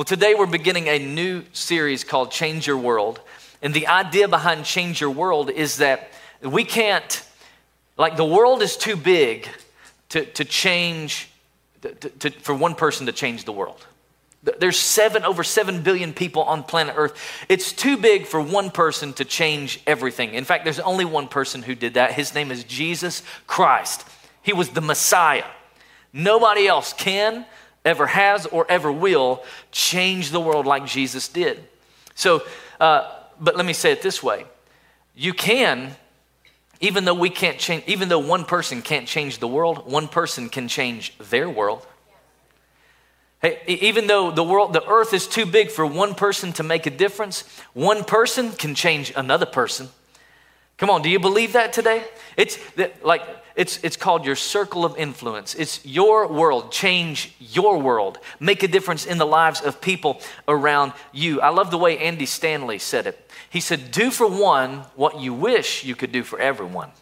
Well, today we're beginning a new series called Change Your World. And the idea behind Change Your World is that we can't, like, the world is too big to, to change, to, to, for one person to change the world. There's seven, over seven billion people on planet Earth. It's too big for one person to change everything. In fact, there's only one person who did that. His name is Jesus Christ. He was the Messiah. Nobody else can, ever has, or ever will change the world like Jesus did. So, uh, but let me say it this way you can, even though we can't change, even though one person can't change the world, one person can change their world. Hey, even though the world, the earth is too big for one person to make a difference, one person can change another person. Come on, do you believe that today? It's like it's it's called your circle of influence. It's your world. Change your world. Make a difference in the lives of people around you. I love the way Andy Stanley said it. He said, "Do for one what you wish you could do for everyone.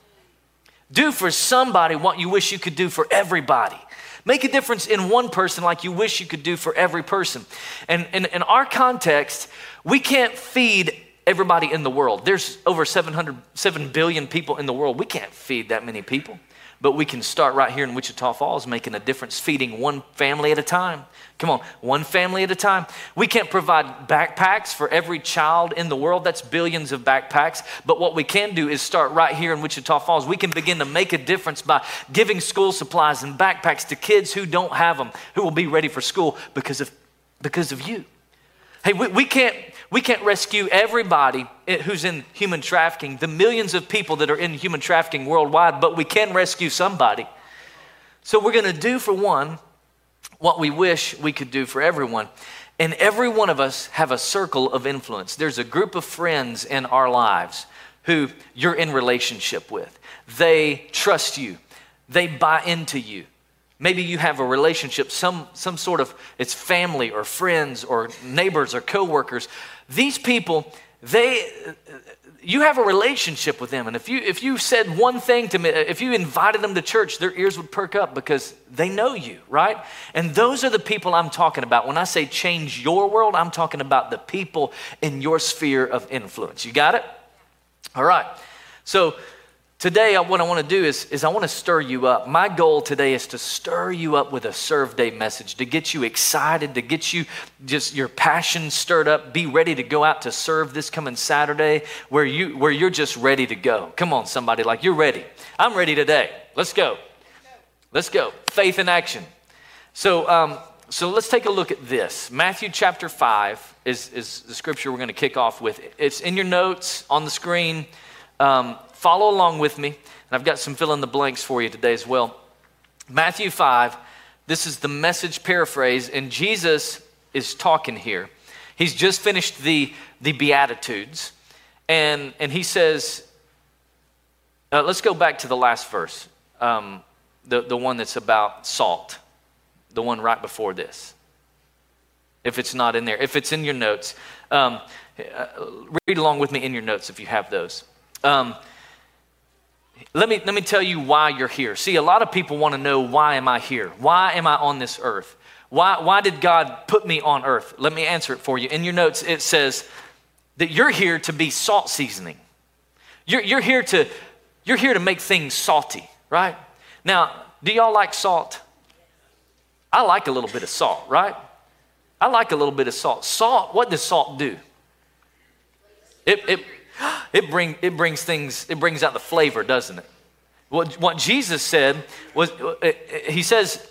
Do for somebody what you wish you could do for everybody." Make a difference in one person like you wish you could do for every person. And in our context, we can't feed everybody in the world. There's over 700, 7 billion people in the world. We can't feed that many people. But we can start right here in Wichita Falls making a difference, feeding one family at a time. Come on, one family at a time. We can't provide backpacks for every child in the world. That's billions of backpacks. But what we can do is start right here in Wichita Falls. We can begin to make a difference by giving school supplies and backpacks to kids who don't have them, who will be ready for school because of, because of you. Hey, we, we, can't, we can't rescue everybody who's in human trafficking, the millions of people that are in human trafficking worldwide, but we can rescue somebody. So we're going to do for one what we wish we could do for everyone. And every one of us have a circle of influence. There's a group of friends in our lives who you're in relationship with. They trust you. They buy into you. Maybe you have a relationship, some, some sort of, it's family or friends or neighbors or coworkers. These people, they, you have a relationship with them. And if you, if you said one thing to me, if you invited them to church, their ears would perk up because they know you, right? And those are the people I'm talking about. When I say change your world, I'm talking about the people in your sphere of influence. You got it? All right. So, Today, what I want to do is, is I want to stir you up. My goal today is to stir you up with a serve day message, to get you excited, to get you just your passion stirred up. Be ready to go out to serve this coming Saturday where, you, where you're just ready to go. Come on, somebody, like you're ready. I'm ready today. Let's go. Let's go. Faith in action. So, um, so let's take a look at this. Matthew chapter 5 is, is the scripture we're going to kick off with. It's in your notes on the screen. Um, follow along with me, and I've got some fill in the blanks for you today as well. Matthew 5, this is the message paraphrase, and Jesus is talking here. He's just finished the, the Beatitudes, and, and he says, uh, let's go back to the last verse, um, the, the one that's about salt, the one right before this. If it's not in there, if it's in your notes, um, uh, read along with me in your notes if you have those. Um, let me, let me tell you why you're here. See, a lot of people want to know why am I here? Why am I on this earth? Why, why did God put me on earth? Let me answer it for you. In your notes, it says that you're here to be salt seasoning. You're, you're, here, to, you're here to make things salty, right? Now, do y'all like salt? I like a little bit of salt, right? I like a little bit of salt. Salt, what does salt do? It, it, it, bring, it brings things, it brings out the flavor, doesn't it? What, what Jesus said was, uh, uh, he says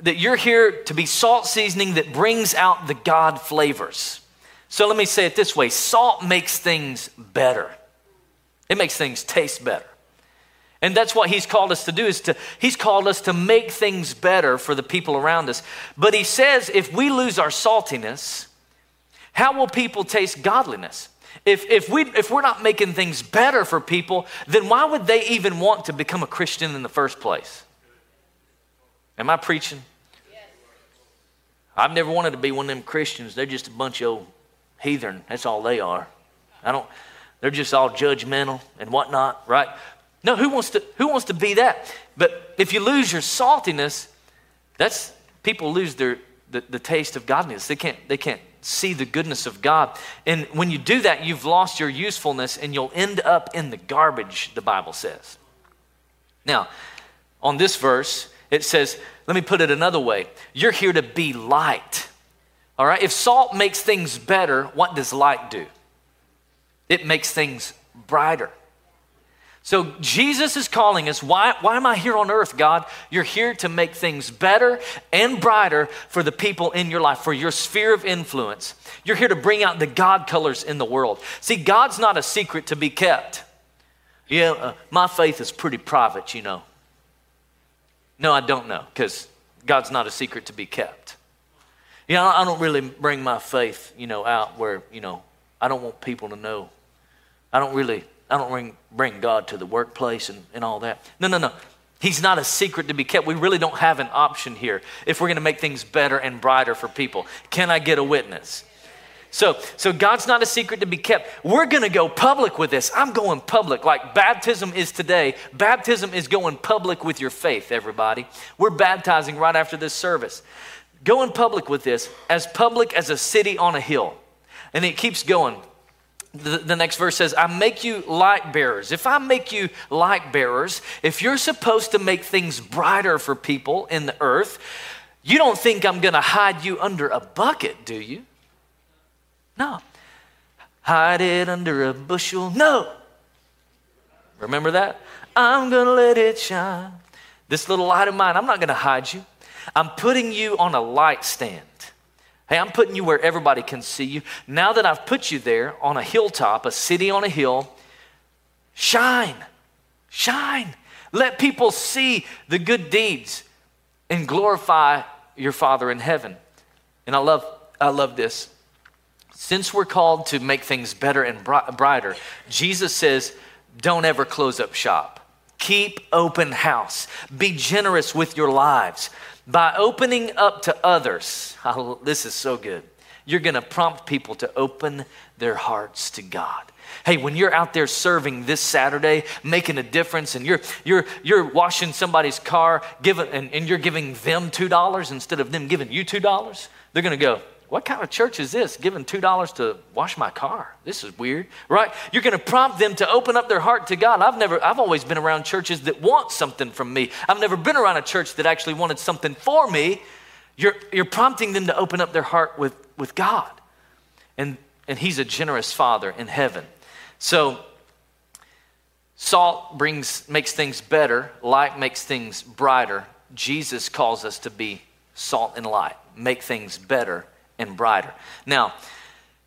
that you're here to be salt seasoning that brings out the God flavors. So let me say it this way salt makes things better, it makes things taste better. And that's what he's called us to do is to he's called us to make things better for the people around us. But he says if we lose our saltiness, how will people taste godliness? If, if, we, if we're not making things better for people, then why would they even want to become a Christian in the first place? Am I preaching? I've never wanted to be one of them Christians. They're just a bunch of old heathen. That's all they are. I don't, they're just all judgmental and whatnot, right? No, who wants to, who wants to be that? But if you lose your saltiness, that's, people lose their, the, the taste of godliness. They can't, they can't see the goodness of God. And when you do that, you've lost your usefulness and you'll end up in the garbage, the Bible says. Now, on this verse, it says, let me put it another way you're here to be light. All right? If salt makes things better, what does light do? It makes things brighter. So Jesus is calling us. Why, why am I here on earth, God? You're here to make things better and brighter for the people in your life, for your sphere of influence. You're here to bring out the God colors in the world. See, God's not a secret to be kept. Yeah, uh, my faith is pretty private, you know. No, I don't know, because God's not a secret to be kept. You know, I don't really bring my faith, you know, out where, you know, I don't want people to know. I don't really I don't bring, bring God to the workplace and, and all that. No, no, no. He's not a secret to be kept. We really don't have an option here if we're going to make things better and brighter for people. Can I get a witness? So, so God's not a secret to be kept. We're going to go public with this. I'm going public like baptism is today. Baptism is going public with your faith, everybody. We're baptizing right after this service. Going public with this, as public as a city on a hill. And it keeps going the, next verse says, I make you light bearers. If I make you light bearers, if you're supposed to make things brighter for people in the earth, you don't think I'm going to hide you under a bucket, do you? No. Hide it under a bushel. No. Remember that? I'm going to let it shine. This little light of mine, I'm not going to hide you. I'm putting you on a light stand. Hey, I'm putting you where everybody can see you. Now that I've put you there on a hilltop, a city on a hill, shine, shine. Let people see the good deeds and glorify your Father in heaven. And I love, I love this. Since we're called to make things better and brighter, Jesus says, don't ever close up shop. Keep open house. Be generous with your lives. By opening up to others, oh, this is so good. You're going to prompt people to open their hearts to God. Hey, when you're out there serving this Saturday, making a difference, and you're you're you're washing somebody's car, and, and you're giving them two dollars instead of them giving you two dollars, they're gonna go, what kind of church is this giving $2 to wash my car? This is weird, right? You're going to prompt them to open up their heart to God. I've never, I've always been around churches that want something from me. I've never been around a church that actually wanted something for me. You're, you're prompting them to open up their heart with, with God. And, and He's a generous Father in heaven. So, salt brings, makes things better, light makes things brighter. Jesus calls us to be salt and light, make things better and brighter. Now,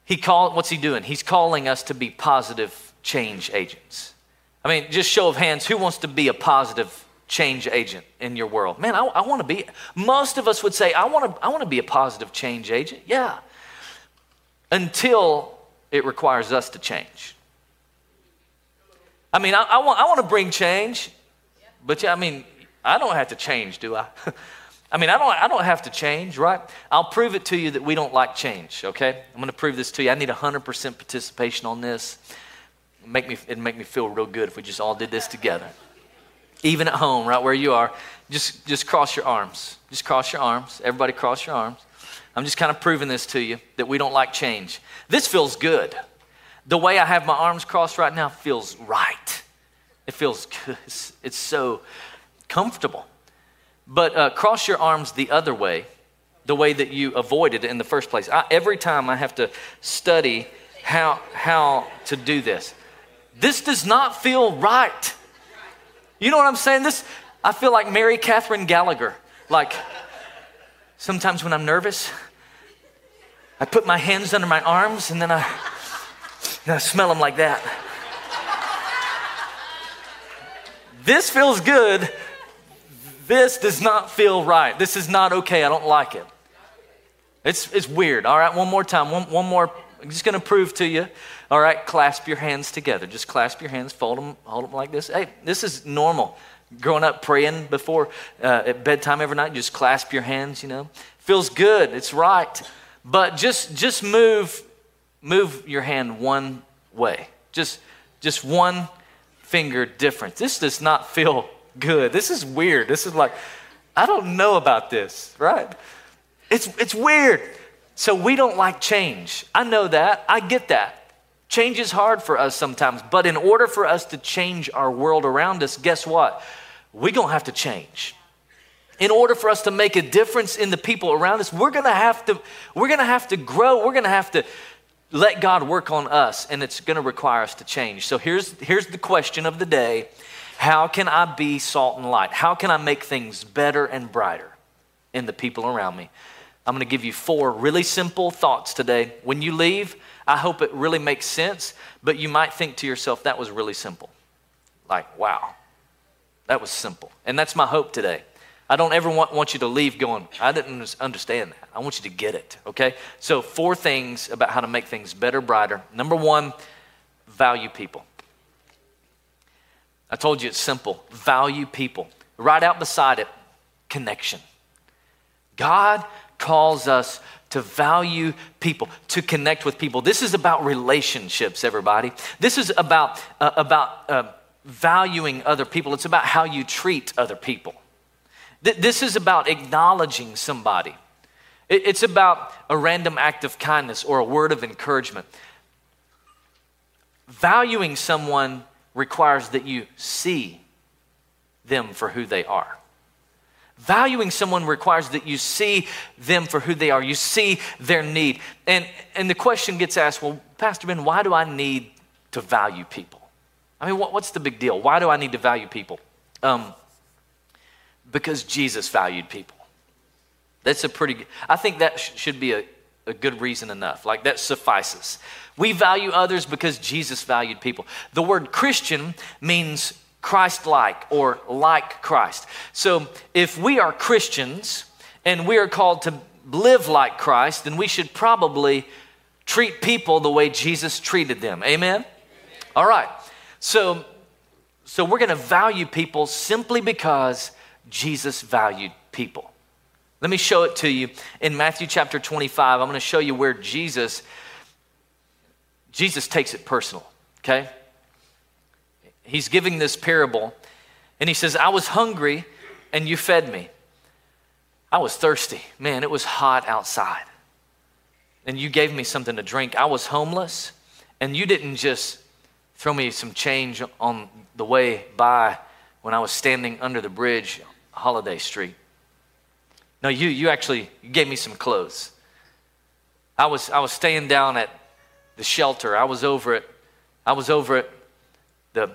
he call, what's he doing? He's calling us to be positive change agents. I mean, just show of hands, who wants to be a positive change agent in your world? Man, I, I want to be. Most of us would say, I want to I want to be a positive change agent. Yeah. Until it requires us to change. I mean, I, I want, I want to bring change, but yeah, I mean, I don't have to change, do I? I mean, I don't, I don't have to change, right? I'll prove it to you that we don't like change, okay? I'm going to prove this to you. I need 100% participation on this. Make me, it'd make me feel real good if we just all did this together. Even at home, right where you are, just, just cross your arms. Just cross your arms. Everybody cross your arms. I'm just kind of proving this to you that we don't like change. This feels good. The way I have my arms crossed right now feels right. It feels good. It's, it's so comfortable. But uh, cross your arms the other way, the way that you avoided it in the first place. I, every time I have to study how, how to do this. This does not feel right. You know what I'm saying? This, I feel like Mary Catherine Gallagher. Like, sometimes when I'm nervous, I put my hands under my arms and then I, and I smell them like that. This feels good this does not feel right. This is not okay. I don't like it. It's, it's weird. All right, one more time. One, one more. I'm just going to prove to you. All right, clasp your hands together. Just clasp your hands, fold them, hold them like this. Hey, this is normal. Growing up praying before uh, at bedtime every night, just clasp your hands, you know. Feels good. It's right. But just just move move your hand one way. Just just one finger difference. This does not feel good. This is weird. This is like, I don't know about this, right? It's, it's weird. So we don't like change. I know that. I get that. Change is hard for us sometimes. But in order for us to change our world around us, guess what? We're going to have to change. In order for us to make a difference in the people around us, we're going to have to we're going to have to grow. We're going to have to let God work on us and it's going to require us to change. So here's here's the question of the day. How can I be salt and light? How can I make things better and brighter in the people around me? I'm going to give you four really simple thoughts today. When you leave, I hope it really makes sense, but you might think to yourself, that was really simple. Like, wow, that was simple. And that's my hope today. I don't ever want, want you to leave going, I didn't understand that. I want you to get it, okay? So, four things about how to make things better, brighter. Number one, value people. I told you it's simple. Value people. Right out beside it, connection. God calls us to value people, to connect with people. This is about relationships, everybody. This is about, uh, about uh, valuing other people. It's about how you treat other people. Th- this is about acknowledging somebody. It- it's about a random act of kindness or a word of encouragement. Valuing someone requires that you see them for who they are. Valuing someone requires that you see them for who they are. You see their need. And, and the question gets asked well, Pastor Ben, why do I need to value people? I mean, what, what's the big deal? Why do I need to value people? Um, because Jesus valued people. That's a pretty, I think that sh- should be a, a good reason enough. Like that suffices. We value others because Jesus valued people. The word Christian means Christ like or like Christ. So if we are Christians and we are called to live like Christ, then we should probably treat people the way Jesus treated them. Amen? All right. So, so we're going to value people simply because Jesus valued people. Let me show it to you in Matthew chapter 25. I'm going to show you where Jesus Jesus takes it personal, okay? he's giving this parable, and he says, I was hungry and you fed me. I was thirsty. Man, it was hot outside. And you gave me something to drink. I was homeless, and you didn't just throw me some change on the way by when I was standing under the bridge, Holliday Street. No, you, you actually gave me some clothes. I was, I was staying down at the shelter. I was over at, I was over at the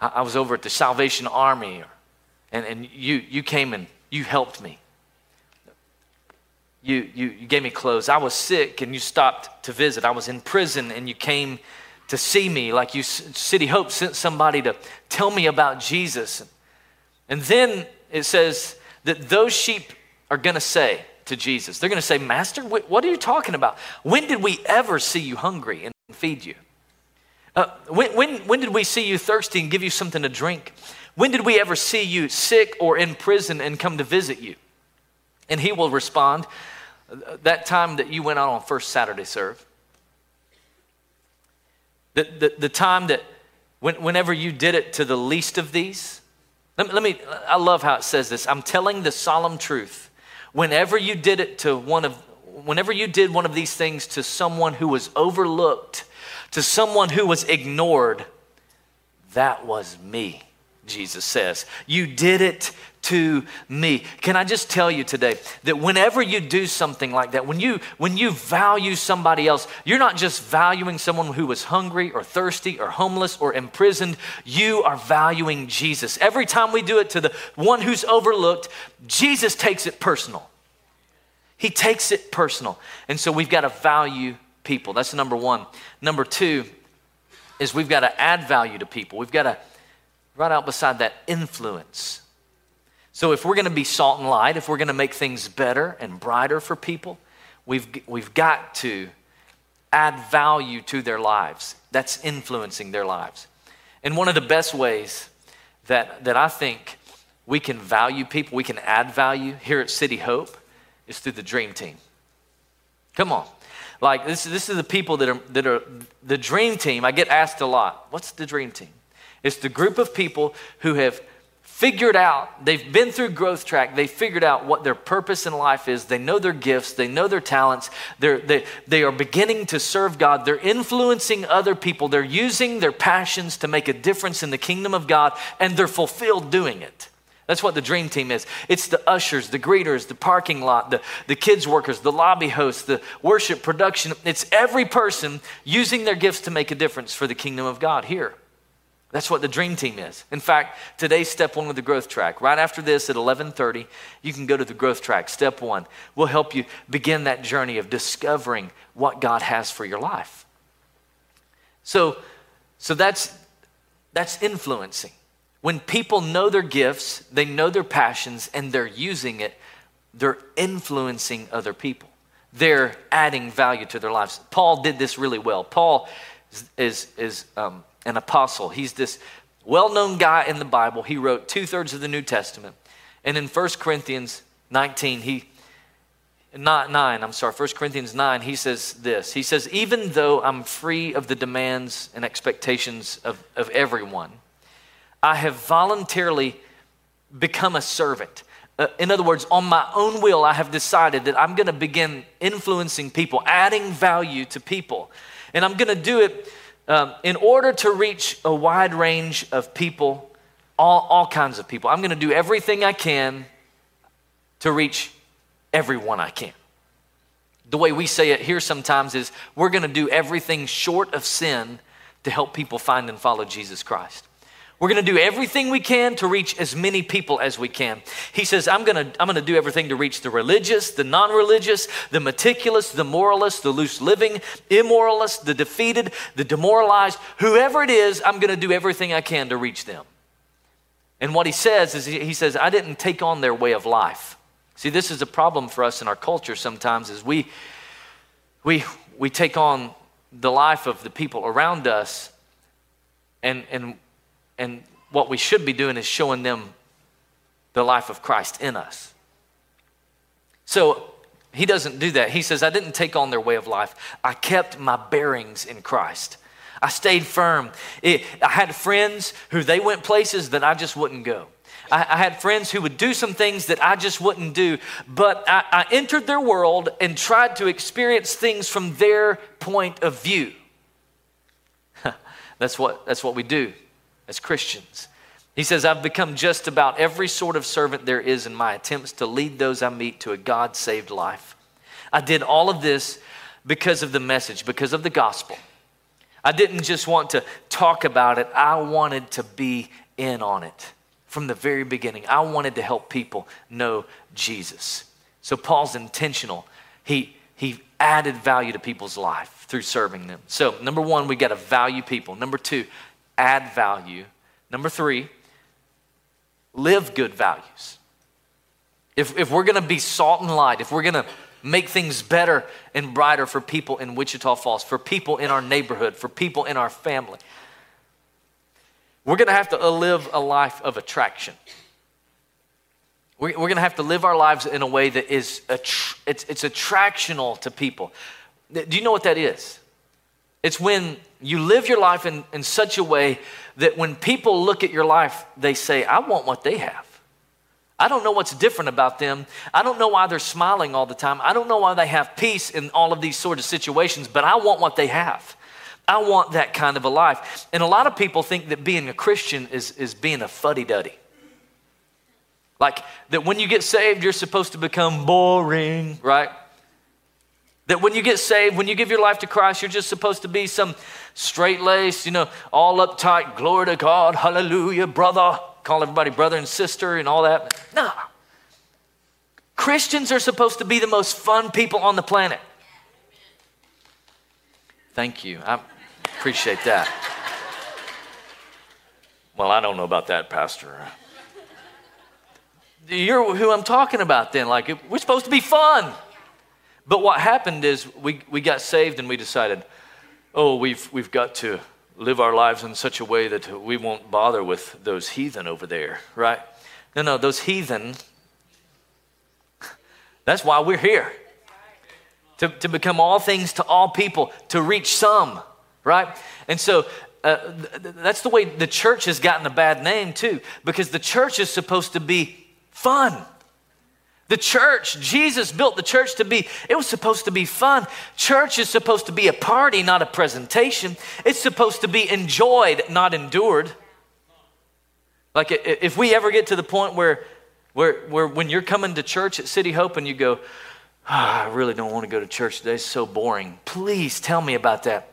I was over at the Salvation Army, and, and you, you came and you helped me. You, you, you gave me clothes. I was sick, and you stopped to visit. I was in prison, and you came to see me. Like you, City Hope sent somebody to tell me about Jesus. And then it says that those sheep are going to say to Jesus, they're going to say, Master, what are you talking about? When did we ever see you hungry and feed you? Uh, when, when, when did we see you thirsty and give you something to drink? When did we ever see you sick or in prison and come to visit you? And he will respond, That time that you went out on first Saturday serve. The, the, the time that when, whenever you did it to the least of these. Let me, let me, I love how it says this. I'm telling the solemn truth. Whenever you did it to one of, whenever you did one of these things to someone who was overlooked, to someone who was ignored, that was me, Jesus says. You did it to me. Can I just tell you today that whenever you do something like that, when you when you value somebody else, you're not just valuing someone who was hungry or thirsty or homeless or imprisoned, you are valuing Jesus. Every time we do it to the one who's overlooked, Jesus takes it personal. He takes it personal. And so we've got to value people. That's number one. Number two is we've got to add value to people. We've got to, right out beside that, influence. So if we're going to be salt and light, if we're going to make things better and brighter for people, we've, we've got to add value to their lives. That's influencing their lives. And one of the best ways that, that I think we can value people, we can add value here at City Hope, is through the Dream Team. Come on. Like this, this is the people that are, that are the dream team. I get asked a lot, what's the dream team? It's the group of people who have figured out, they've been through growth track, they figured out what their purpose in life is, they know their gifts, they know their talents, they're, they, they are beginning to serve God, they're influencing other people, they're using their passions to make a difference in the kingdom of God, and they're fulfilled doing it. That's what the dream team is. It's the ushers, the greeters, the parking lot, the, the kids workers, the lobby hosts, the worship production. It's every person using their gifts to make a difference for the kingdom of God here. That's what the dream team is. In fact, today's step one with the growth track. Right after this at 11:30, you can go to the growth track. Step one. We'll help you begin that journey of discovering what God has for your life. So, so that's that's influencing. When people know their gifts, they know their passions, and they're using it, they're influencing other people. They're adding value to their lives. Paul did this really well. Paul is, is, is um, an apostle. He's this well known guy in the Bible. He wrote two thirds of the New Testament. And in 1 Corinthians 19, he, not 9, I'm sorry, 1 Corinthians 9, he says this. He says, Even though I'm free of the demands and expectations of, of everyone, I have voluntarily become a servant. Uh, in other words, on my own will, I have decided that I'm going to begin influencing people, adding value to people. And I'm going to do it um, in order to reach a wide range of people, all, all kinds of people, I'm going to do everything I can to reach everyone I can. The way we say it here sometimes is we're going to do everything short of sin to help people find and follow Jesus Christ. We're going to do everything we can to reach as many people as we can. He says, I'm going to, I'm going to do everything to reach the religious, the non religious, the meticulous, the moralist, the loose living, immoralist, the defeated, the demoralized. Whoever it is, I'm going to do everything I can to reach them. And what he says is, he says, I didn't take on their way of life. See, this is a problem for us in our culture sometimes is we, we, we take on the life of the people around us and, and and what we should be doing is showing them the life of Christ in us. So he doesn't do that. He says, I didn't take on their way of life, I kept my bearings in Christ. I stayed firm. It, I had friends who they went places that I just wouldn't go. I, I, had friends who would do some things that I just wouldn't do, but I, I entered their world and tried to experience things from their point of view. that's, what, that's what we do as Christians. He says, I've become just about every sort of servant there is in my attempts to lead those I meet to a God saved life. I did all of this because of the message, because of the gospel. I didn't just want to talk about it, I wanted to be in on it from the very beginning. I wanted to help people know Jesus. So Paul's intentional. He, he added value to people's life through serving them. So, number one, we got to value people. Number two, add value. Number three, live good values. If, if we're going to be salt and light, if we're going to make things better and brighter for people in Wichita Falls, for people in our neighborhood, for people in our family, we're going to have to uh, live a life of attraction. We're, we're going to have to live our lives in a way that is it's, it's attractional to people. Do you know what that is? It's when you live your life in, in such a way that when people look at your life, they say, I want what they have. I don't know what's different about them. I don't know why they're smiling all the time. I don't know why they have peace in all of these sort of situations, but I want what they have. I want that kind of a life. And a lot of people think that being a Christian is, is being a fuddy duddy. Like that when you get saved, you're supposed to become boring, right? That when you get saved, when you give your life to Christ, you're just supposed to be some straight laced, you know, all uptight, glory to God, hallelujah, brother, call everybody brother and sister and all that. No. Christians are supposed to be the most fun people on the planet. Thank you. I appreciate that. Well, I don't know about that, Pastor. You're who I'm talking about then. Like, we're supposed to be fun. But what happened is we, we got saved and we decided, oh, we've, we've got to live our lives in such a way that we won't bother with those heathen over there, right? No, no, those heathen, that's why we're here. To, to become all things to all people, to reach some, right? And so uh, th- that's the way the church has gotten a bad name too, because the church is supposed to be fun. The church, Jesus built the church to be, it was supposed to be fun. Church is supposed to be a party, not a presentation. It's supposed to be enjoyed, not endured. Like if we ever get to the point where, where, where when you're coming to church at City Hope and you go, oh, I really don't want to go to church today, it's so boring. Please tell me about that.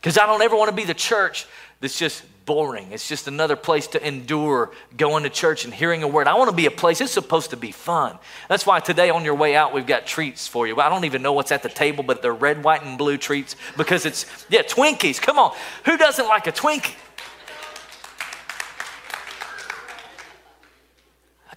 Because I don't ever want to be the church that's just boring. It's just another place to endure going to church and hearing a word. I want to be a place, it's supposed to be fun. That's why today on your way out, we've got treats for you. I don't even know what's at the table, but they're red, white, and blue treats because it's, yeah, Twinkies. Come on. Who doesn't like a Twinkie?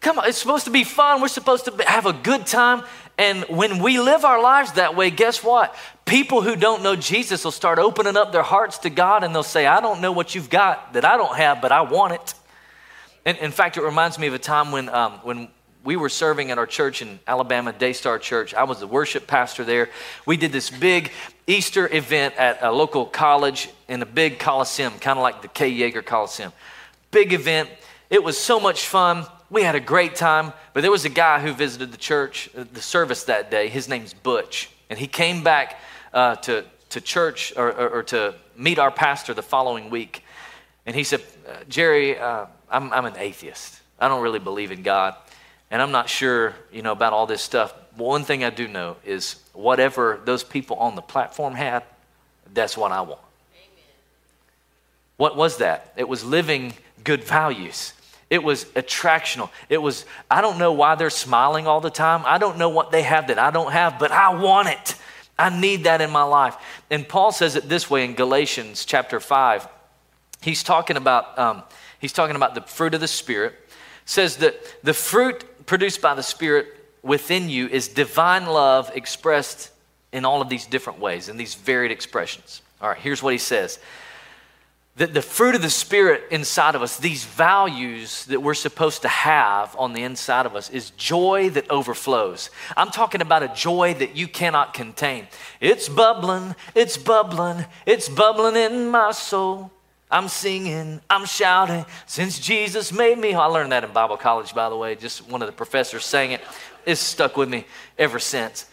Come on, it's supposed to be fun. We're supposed to have a good time. And when we live our lives that way, guess what? People who don't know Jesus will start opening up their hearts to God and they'll say, I don't know what you've got that I don't have, but I want it. And in fact, it reminds me of a time when, um, when we were serving at our church in Alabama, Daystar Church. I was the worship pastor there. We did this big Easter event at a local college in a big coliseum, kind of like the Kay Yeager Coliseum. Big event. It was so much fun. We had a great time, but there was a guy who visited the church, uh, the service that day. His name's Butch. And he came back uh, to, to church or, or, or, to meet our pastor the following week. And he said, uh, Jerry, uh, I'm, I'm an atheist. I don't really believe in God. And I'm not sure, you know, about all this stuff. But one thing I do know is whatever those people on the platform had, that's what I want. Amen. What was that? It was living good values. It was attractional. It was, I don't know why they're smiling all the time. I don't know what they have that I don't have, but I want it. I need that in my life. And Paul says it this way in Galatians chapter 5. He's talking about, um, he's talking about the fruit of the Spirit. Says that the fruit produced by the Spirit within you is divine love expressed in all of these different ways, in these varied expressions. All right, here's what he says the, the fruit of the Spirit inside of us, these values that we're supposed to have on the inside of us, is joy that overflows. I'm talking about a joy that you cannot contain. It's bubbling, it's bubbling, it's bubbling in my soul. I'm singing, I'm shouting, since Jesus made me. I learned that in Bible college, by the way. Just one of the professors sang it. It's stuck with me ever since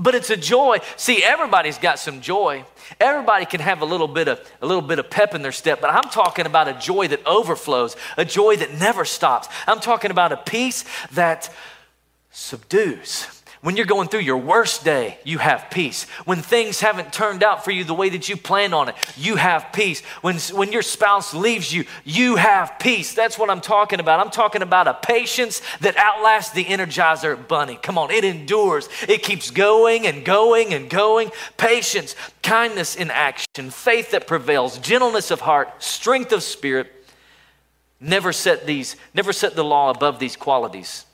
but it's a joy. See, everybody's got some joy. Everybody can have a little bit of a little bit of pep in their step, but I'm talking about a joy that overflows, a joy that never stops. I'm talking about a peace that subdues. When you're going through your worst day, you have peace. When things haven't turned out for you the way that you planned on it, you have peace. When, when your spouse leaves you, you have peace. That's what I'm talking about. I'm talking about a patience that outlasts the Energizer bunny. Come on, it endures. It keeps going and going and going. Patience, kindness in action, faith that prevails, gentleness of heart, strength of spirit. Never set these, never set the law above these qualities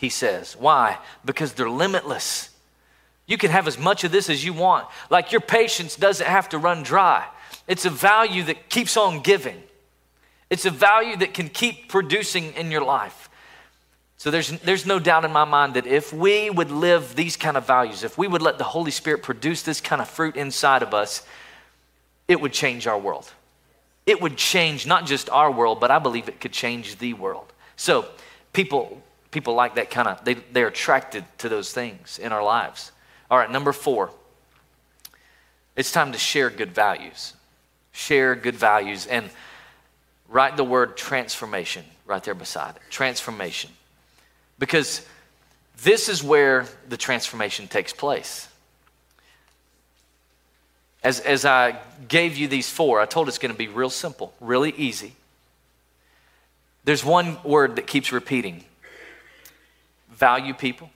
he says. Why? Because they're limitless. You can have as much of this as you want. Like your patience doesn't have to run dry. It's a value that keeps on giving, it's a value that can keep producing in your life. So there's, there's no doubt in my mind that if we would live these kind of values, if we would let the Holy Spirit produce this kind of fruit inside of us, it would change our world. It would change not just our world, but I believe it could change the world. So people people like that kind of, they, they're attracted to those things in our lives. All right, number four, it's time to share good values. Share good values and write the word transformation right there beside it. Transformation. Because this is where the transformation takes place. As, as I gave you these four, I told it's going to be real simple, really easy. There's one word that keeps repeating value people,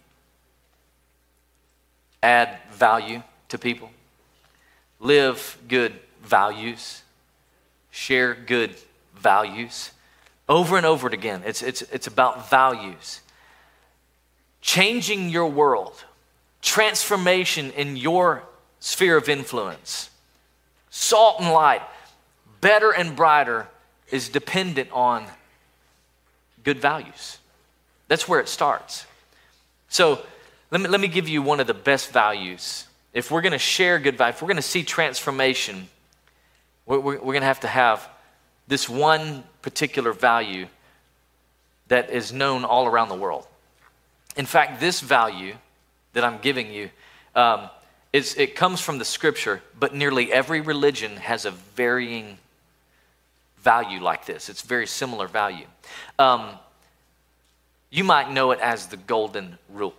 add value to people, live good values, share good values. Over and over again, it's, it's, it's about values. Changing your world, transformation in your sphere of influence, salt and light, better and brighter is dependent on good values. That's where it starts. So let me, let me give you one of the best values. If we're going to share good value, if we're going to see transformation, We're, we're, we're going to have to have this one particular value that is known all around the world. In fact, this value that I'm giving you, um, is, it comes from the scripture, but nearly every religion has a varying value like this. It's very similar value. Um, you might know it as the golden rule.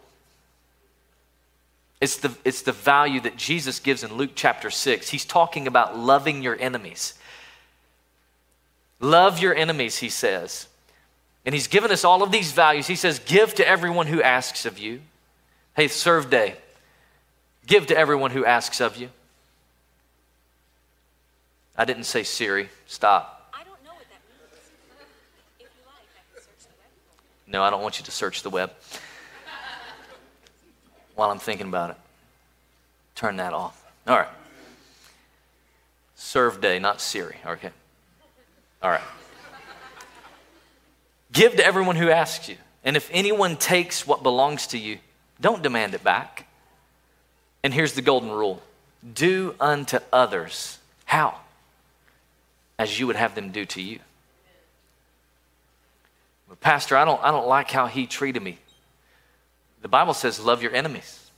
It's the, it's the value that Jesus gives in Luke chapter 6. He's talking about loving your enemies. Love your enemies, he says. And he's given us all of these values. He says, Give to everyone who asks of you. Hey, serve day. Give to everyone who asks of you. I didn't say Siri. Stop. I don't know what that means. If you like, I can search the web. No, I don't want you to search the web while I'm thinking about it. Turn that off. All right. Serve day, not Siri. Okay. All right. Give to everyone who asks you. And if anyone takes what belongs to you, don't demand it back. And here's the golden rule do unto others how? As you would have them do to you. Pastor, I don't, I don't like how he treated me. The Bible says, love your enemies.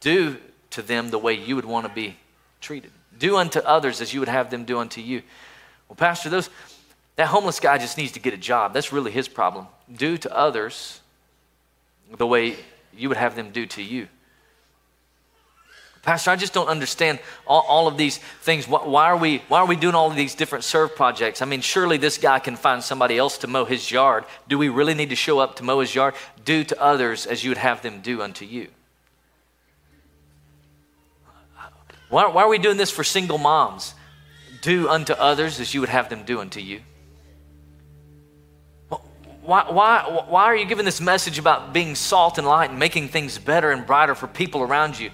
Do to them the way you would want to be treated. Do unto others as you would have them do unto you. Well, Pastor, those, that homeless guy just needs to get a job. That's really his problem. Do to others the way you would have them do to you. Pastor, I just don't understand all, all, of these things. Why are, we, why are we doing all of these different serve projects? I mean, surely this guy can find somebody else to mow his yard. Do we really need to show up to mow his yard? Do to others as you would have them do unto you. Why, why are we doing this for single moms? Do unto others as you would have them do unto you. Why, why, why are you giving this message about being salt and light and making things better and brighter for people around you?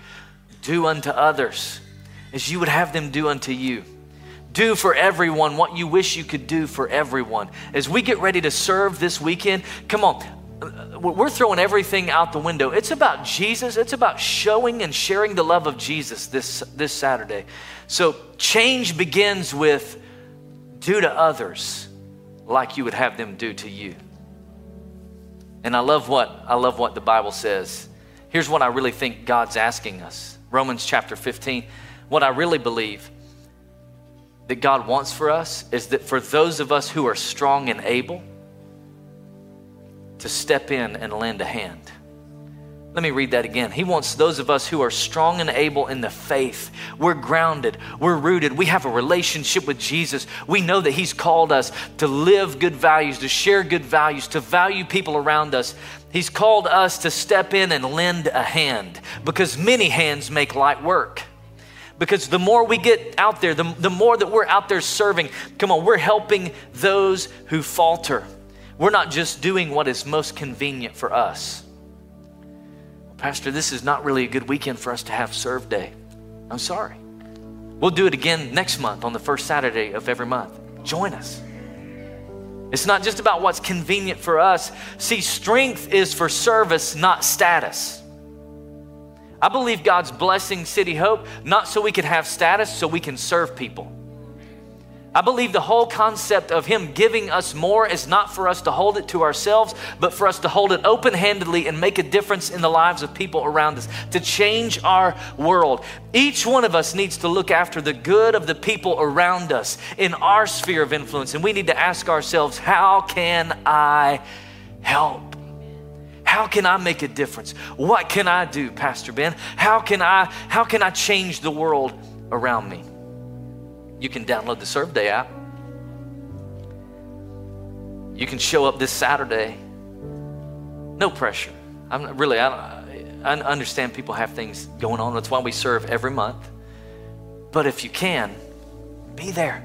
Do unto others as you would have them do unto you. Do for everyone what you wish you could do for everyone. As we get ready to serve this weekend, come on, we're throwing everything out the window. It's about Jesus. It's about showing and sharing the love of Jesus this, this Saturday. So change begins with do to others like you would have them do to you. And I love what I love what the Bible says. Here's what I really think God's asking us. Romans chapter 15. What I really believe that God wants for us is that for those of us who are strong and able, to step in and lend a hand. Let me read that again. He wants those of us who are strong and able in the faith. We're grounded, we're rooted, we have a relationship with Jesus. We know that He's called us to live good values, to share good values, to value people around us. He's called us to step in and lend a hand because many hands make light work. Because the more we get out there, the, the more that we're out there serving, come on, we're helping those who falter. We're not just doing what is most convenient for us. Pastor, this is not really a good weekend for us to have serve day. I'm sorry. We'll do it again next month on the first Saturday of every month. Join us. It's not just about what's convenient for us. See, strength is for service, not status. I believe God's blessing City Hope not so we can have status, so we can serve people. I believe the whole concept of Him giving us more is not for us to hold it to ourselves, but for us to hold it open handedly and make a difference in the lives of people around us, to change our world. Each one of us needs to look after the good of the people around us in our sphere of influence. And we need to ask ourselves, how can I help? How can I make a difference? What can I do, Pastor Ben? How can I how can I change the world around me? You can download the Serve Day app. You can show up this Saturday. No pressure. I'm really, I, I understand people have things going on. That's why we serve every month. But if you can, be there.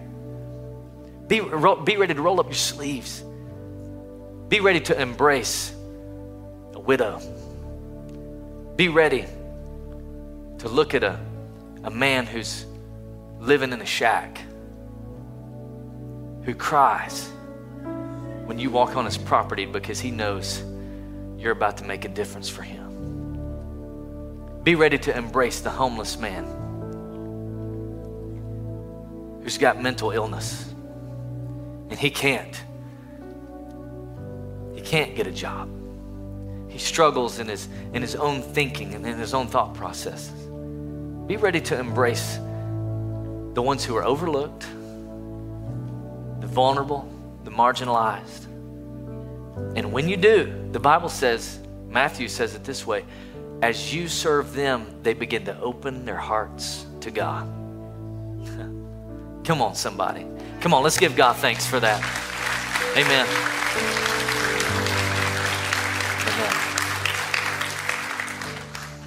Be, be ready to roll up your sleeves. Be ready to embrace a widow. Be ready to look at a, a man who's living in a shack who cries when you walk on his property because he knows you're about to make a difference for him. Be ready to embrace the homeless man who's got mental illness and he can't. He can't get a job. He struggles in his, in his own thinking and in his own thought processes. Be ready to embrace the ones who are overlooked, the vulnerable, the marginalized. And when you do, the Bible says, Matthew says it this way as you serve them, they begin to open their hearts to God. Come on, somebody. Come on, let's give God thanks for that. Amen. Amen.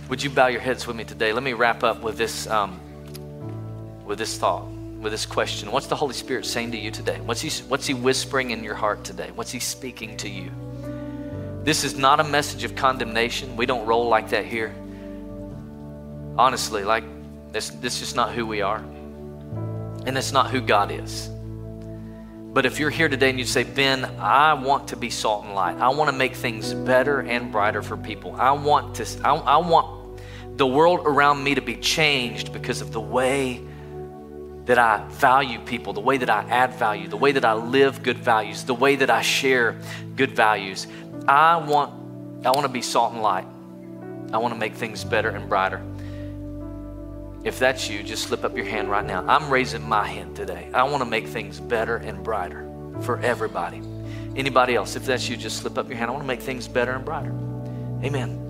Would you bow your heads with me today? Let me wrap up with this, um, with this thought, with this question. What's the Holy Spirit saying to you today? What's he, what's he whispering in your heart today? What's he speaking to you? This is not a message of condemnation. We don't roll like that here. Honestly, like this, this is not who we are. And it's not who God is. But if you're here today and you say, Ben, I want to be salt and light. I want to make things better and brighter for people. I want to, I, I want the world around me to be changed because of the way that I value people, the way that I add value, the way that I live good values, the way that I share good values. I want, I want to be salt and light. I want to make things better and brighter. If that's you, just slip up your hand right now. I'm raising my hand today. I want to make things better and brighter for everybody. Anybody else, if that's you, just slip up your hand. I want to make things better and brighter. Amen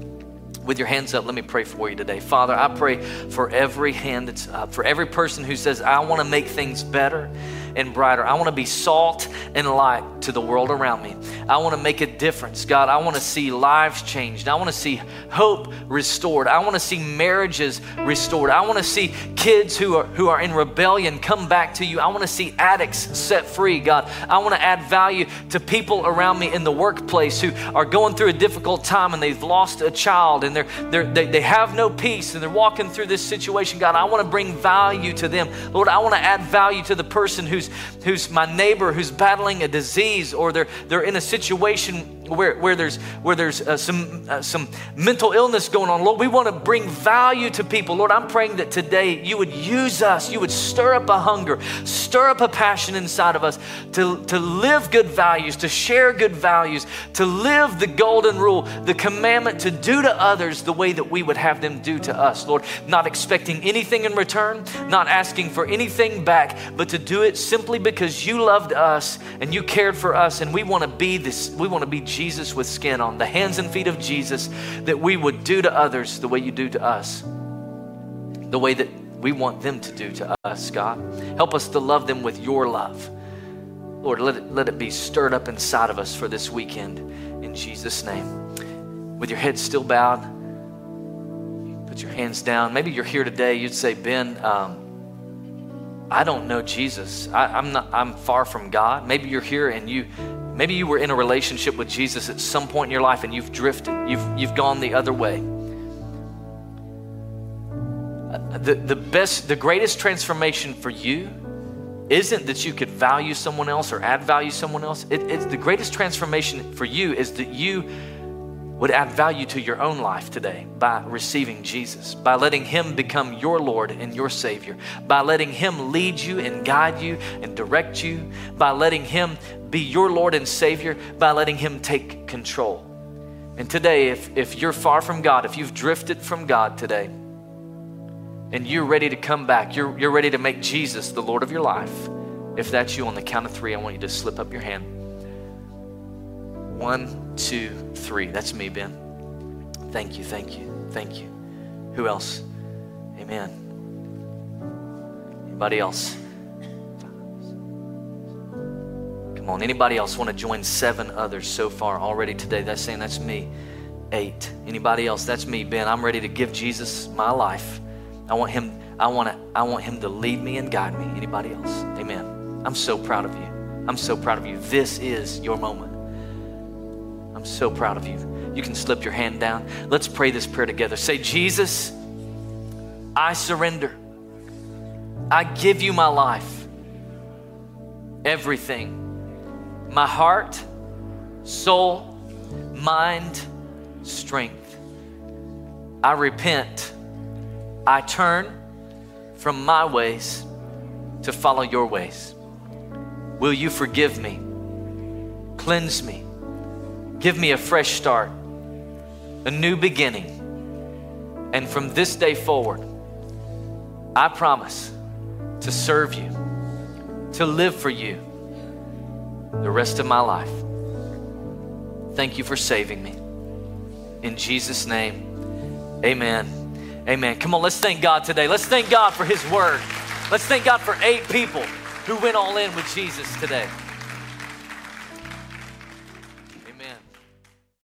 with your hands up, let me pray for you today. Father, I pray for every hand that's up, for every person who says, I want to make things better and brighter. I want to be salt and light to the world around me. I want to make a difference. God, I want to see lives changed. I want to see hope restored. I want to see marriages restored. I want to see kids who are, who are in rebellion come back to you. I want to see addicts set free, God. I want to add value to people around me in the workplace who are going through a difficult time and they've lost a child and they're, they're, they, they have no peace and they're walking through this situation. God, I want to bring value to them. Lord, I want to add value to the person who's, who's my neighbor who's battling a disease or they're, they're in a situation where, where there's, where there's uh, some, uh, some mental illness going on. Lord, we want to bring value to people. Lord, I'm praying that today you would use us, you would stir up a hunger, stir up a passion inside of us to, to live good values, to share good values, to live the golden rule, the commandment to do to others the way that we would have them do to us. Lord, not expecting anything in return, not asking for anything back, but to do it simply because you loved us and you cared for us and we want to be this, we want to be Jesus Jesus with skin on, the hands and feet of Jesus, that we would do to others the way you do to us, the way that we want them to do to us, God. Help us to love them with your love. Lord, let it, let it be stirred up inside of us for this weekend in Jesus' name. With your head still bowed, put your hands down. Maybe you're here today, you'd say, Ben, um, I don't know Jesus. I, am not, I'm far from God. Maybe you're here and you Maybe you were in a relationship with Jesus at some point in your life and you've drifted, you've, you've gone the other way. The, the best, the greatest transformation for you isn't that you could value someone else or add value someone else. It, it's the greatest transformation for you is that you would add value to your own life today by receiving Jesus, by letting Him become your Lord and your Savior, by letting Him lead you and guide you and direct you, by letting Him be your Lord and Savior, by letting Him take control. And today, if, if you're far from God, if you've drifted from God today, and you're ready to come back, you're, you're ready to make Jesus the Lord of your life, if that's you on the count of three, I want you to slip up your hand. One, two, three. That's me, Ben. Thank you, thank you, thank you. Who else? Amen. Anybody else? Come on. Anybody else want to join seven others so far already today? That's saying that's me. Eight. Anybody else? That's me, Ben. I'm ready to give Jesus my life. I want him, I want to, I want him to lead me and guide me. Anybody else? Amen. I'm so proud of you. I'm so proud of you. This is your moment. I'm so proud of you. You can slip your hand down. Let's pray this prayer together. Say, Jesus, I surrender. I give you my life, everything, my heart, soul, mind, strength. I repent. I turn from my ways to follow your ways. Will you forgive me? Cleanse me. Give me a fresh start, a new beginning. And from this day forward, I promise to serve you, to live for you the rest of my life. Thank you for saving me. In Jesus' name, amen. Amen. Come on, let's thank God today. Let's thank God for His word. Let's thank God for eight people who went all in with Jesus today.